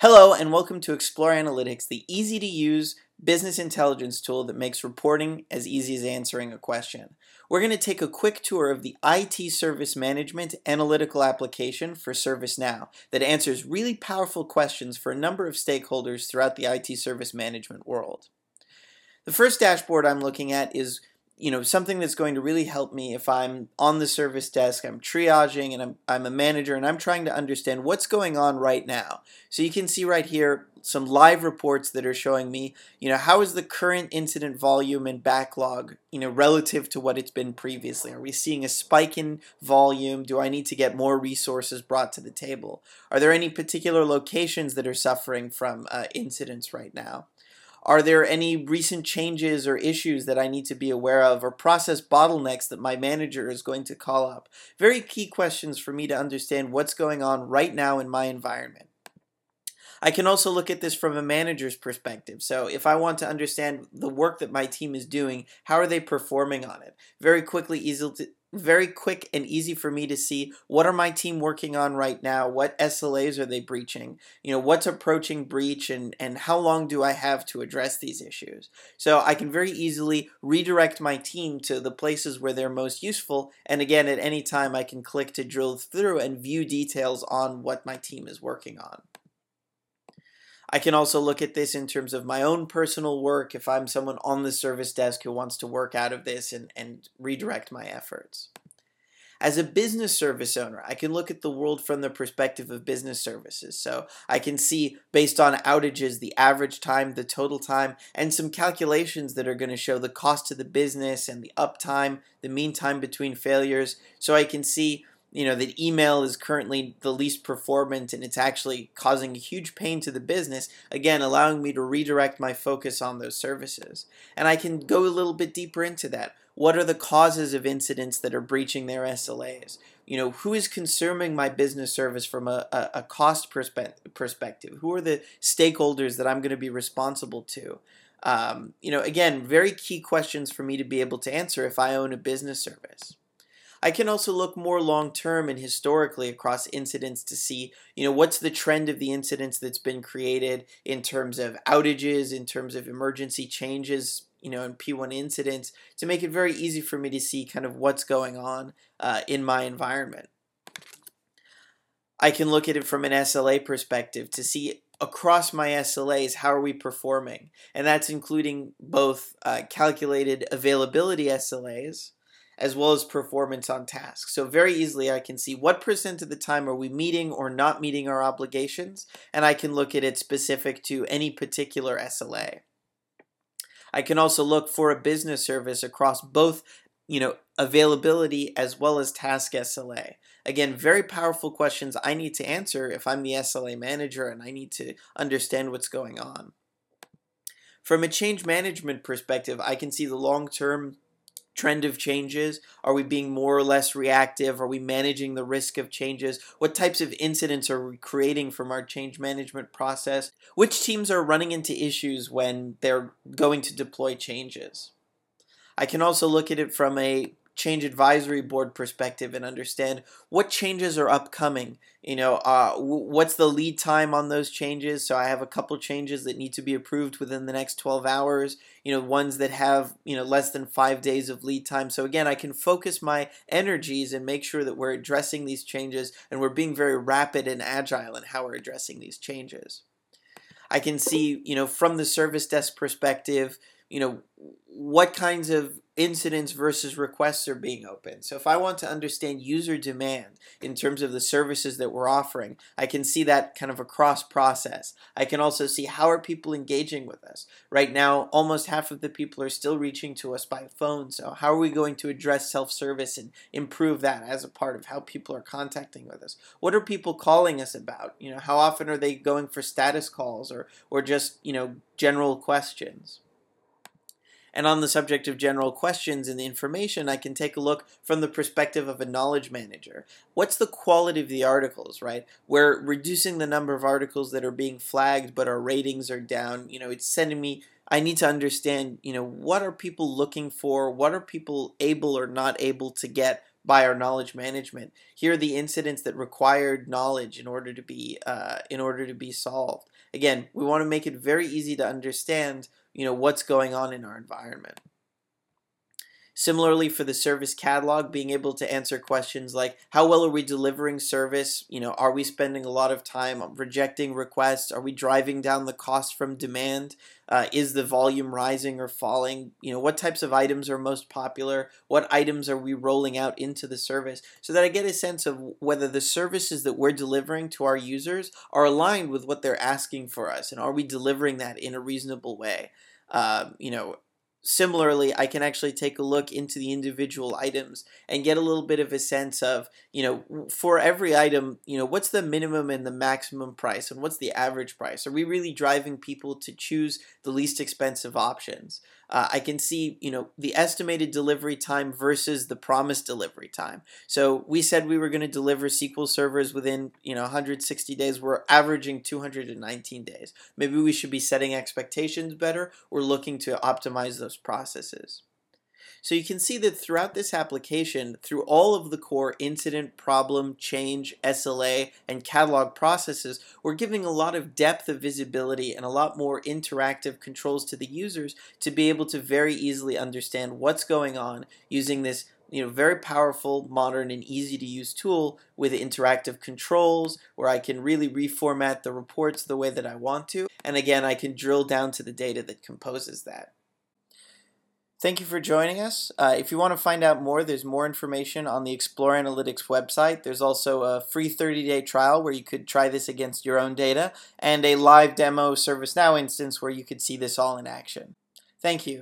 Hello, and welcome to Explore Analytics, the easy to use business intelligence tool that makes reporting as easy as answering a question. We're going to take a quick tour of the IT Service Management analytical application for ServiceNow that answers really powerful questions for a number of stakeholders throughout the IT service management world. The first dashboard I'm looking at is you know something that's going to really help me if I'm on the service desk, I'm triaging and I'm I'm a manager and I'm trying to understand what's going on right now. So you can see right here some live reports that are showing me, you know, how is the current incident volume and backlog, you know, relative to what it's been previously? Are we seeing a spike in volume? Do I need to get more resources brought to the table? Are there any particular locations that are suffering from uh, incidents right now? Are there any recent changes or issues that I need to be aware of or process bottlenecks that my manager is going to call up? Very key questions for me to understand what's going on right now in my environment. I can also look at this from a manager's perspective. So if I want to understand the work that my team is doing, how are they performing on it? Very quickly, easy to, very quick and easy for me to see what are my team working on right now what SLAs are they breaching you know what's approaching breach and and how long do I have to address these issues. So I can very easily redirect my team to the places where they're most useful and again at any time I can click to drill through and view details on what my team is working on I can also look at this in terms of my own personal work if I'm someone on the service desk who wants to work out of this and, and redirect my efforts. As a business service owner, I can look at the world from the perspective of business services. So I can see, based on outages, the average time, the total time, and some calculations that are going to show the cost to the business and the uptime, the mean time between failures. So I can see you know that email is currently the least performant and it's actually causing a huge pain to the business again allowing me to redirect my focus on those services. And i can go a little bit deeper into that. What are the causes of incidents that are breaching their slas you know who is consuming my business service from a, a, a cost perspe- perspective? Who are the stakeholders that i'm going to be responsible to? Um, you know again very key questions for me to be able to answer if i own a business service I can also look more long term and historically across incidents to see, you know, what's the trend of the incidents that's been created in terms of outages, in terms of emergency changes, you know, in P1 incidents to make it very easy for me to see kind of what's going on uh, in my environment. I can look at it from an SLA perspective to see across my SLAs how are we performing, and that's including both uh, calculated availability SLAs as well as performance on tasks. So very easily I can see what percent of the time are we meeting or not meeting our obligations, and I can look at it specific to any particular SLA. I can also look for a business service across both you know, availability as well as task SLA. Again, very powerful questions I need to answer if I'm the SLA manager and I need to understand what's going on. From a change management perspective, I can see the long term trend of changes? Are we being more or less reactive? Are we managing the risk of changes? What types of incidents are we creating from our change management process? Which teams are running into issues when they're going to deploy changes? I can also look at it from a change advisory board perspective and understand what changes are upcoming. You know, uh, what's the lead time on those changes? So I have a couple changes that need to be approved within the next 12 hours. You know, ones that have you know less than five days of lead time. So again, I can focus my energies and make sure that we're addressing these changes and we're being very rapid and agile in how we're addressing these changes. I can see, you know, from the service desk perspective, you know, what kinds of incidents versus requests are being opened. So if I want to understand user demand in terms of the services that we're offering, I can see that kind of across process. I can also see how are people engaging with us. Right now, almost half of the people are still reaching to us by phone. So how are we going to address self-service and improve that as a part of how people are contacting with us? What are people calling us about? You know, how often are they going for status calls or or just, you know, general questions? And on the subject of general questions and the information, I can take a look from the perspective of a knowledge manager. What's the quality of the articles, right? We're reducing the number of articles that are being flagged, but our ratings are down. You know, it's sending me I need to understand, you know, what are people looking for? What are people able or not able to get by our knowledge management. Here are the incidents that required knowledge in order to be uh, in order to be solved. Again, we want to make it very easy to understand, you know, what's going on in our environment. Similarly, for the service catalog, being able to answer questions like how well are we delivering service? You know, are we spending a lot of time rejecting requests? Are we driving down the cost from demand? Uh, is the volume rising or falling? You know, what types of items are most popular? What items are we rolling out into the service? So that I get a sense of whether the services that we're delivering to our users are aligned with what they're asking for us, and are we delivering that in a reasonable way? Uh, you know, similarly, I can actually take a look into the individual items and get a little bit of a sense of, you know, for every item, you know, what's the minimum and the maximum price and what's the average price? Are we really driving people to choose the least expensive options? Uh, I can see, you know, the estimated delivery time versus the promised delivery time. So we said we were going to deliver SQL servers within, you know, 160 days. We're averaging 219 days. Maybe we should be setting expectations better. We're looking to optimize those processes. So you can see that throughout this application, through all of the core incident, problem, change, SLA, and catalog processes, we're giving a lot of depth of visibility and a lot more interactive controls to the users to be able to very easily understand what's going on using this you know, very powerful, modern, and easy to use tool with interactive controls where I can really reformat the reports the way that I want to. And again, I can drill down to the data that composes that. Thank you for joining us. Uh, if you want to find out more, there's more information on the Explore Analytics website. There's also a free 30-day trial where you could try this against your own data, and a live demo ServiceNow instance where you could see this all in action. Thank you.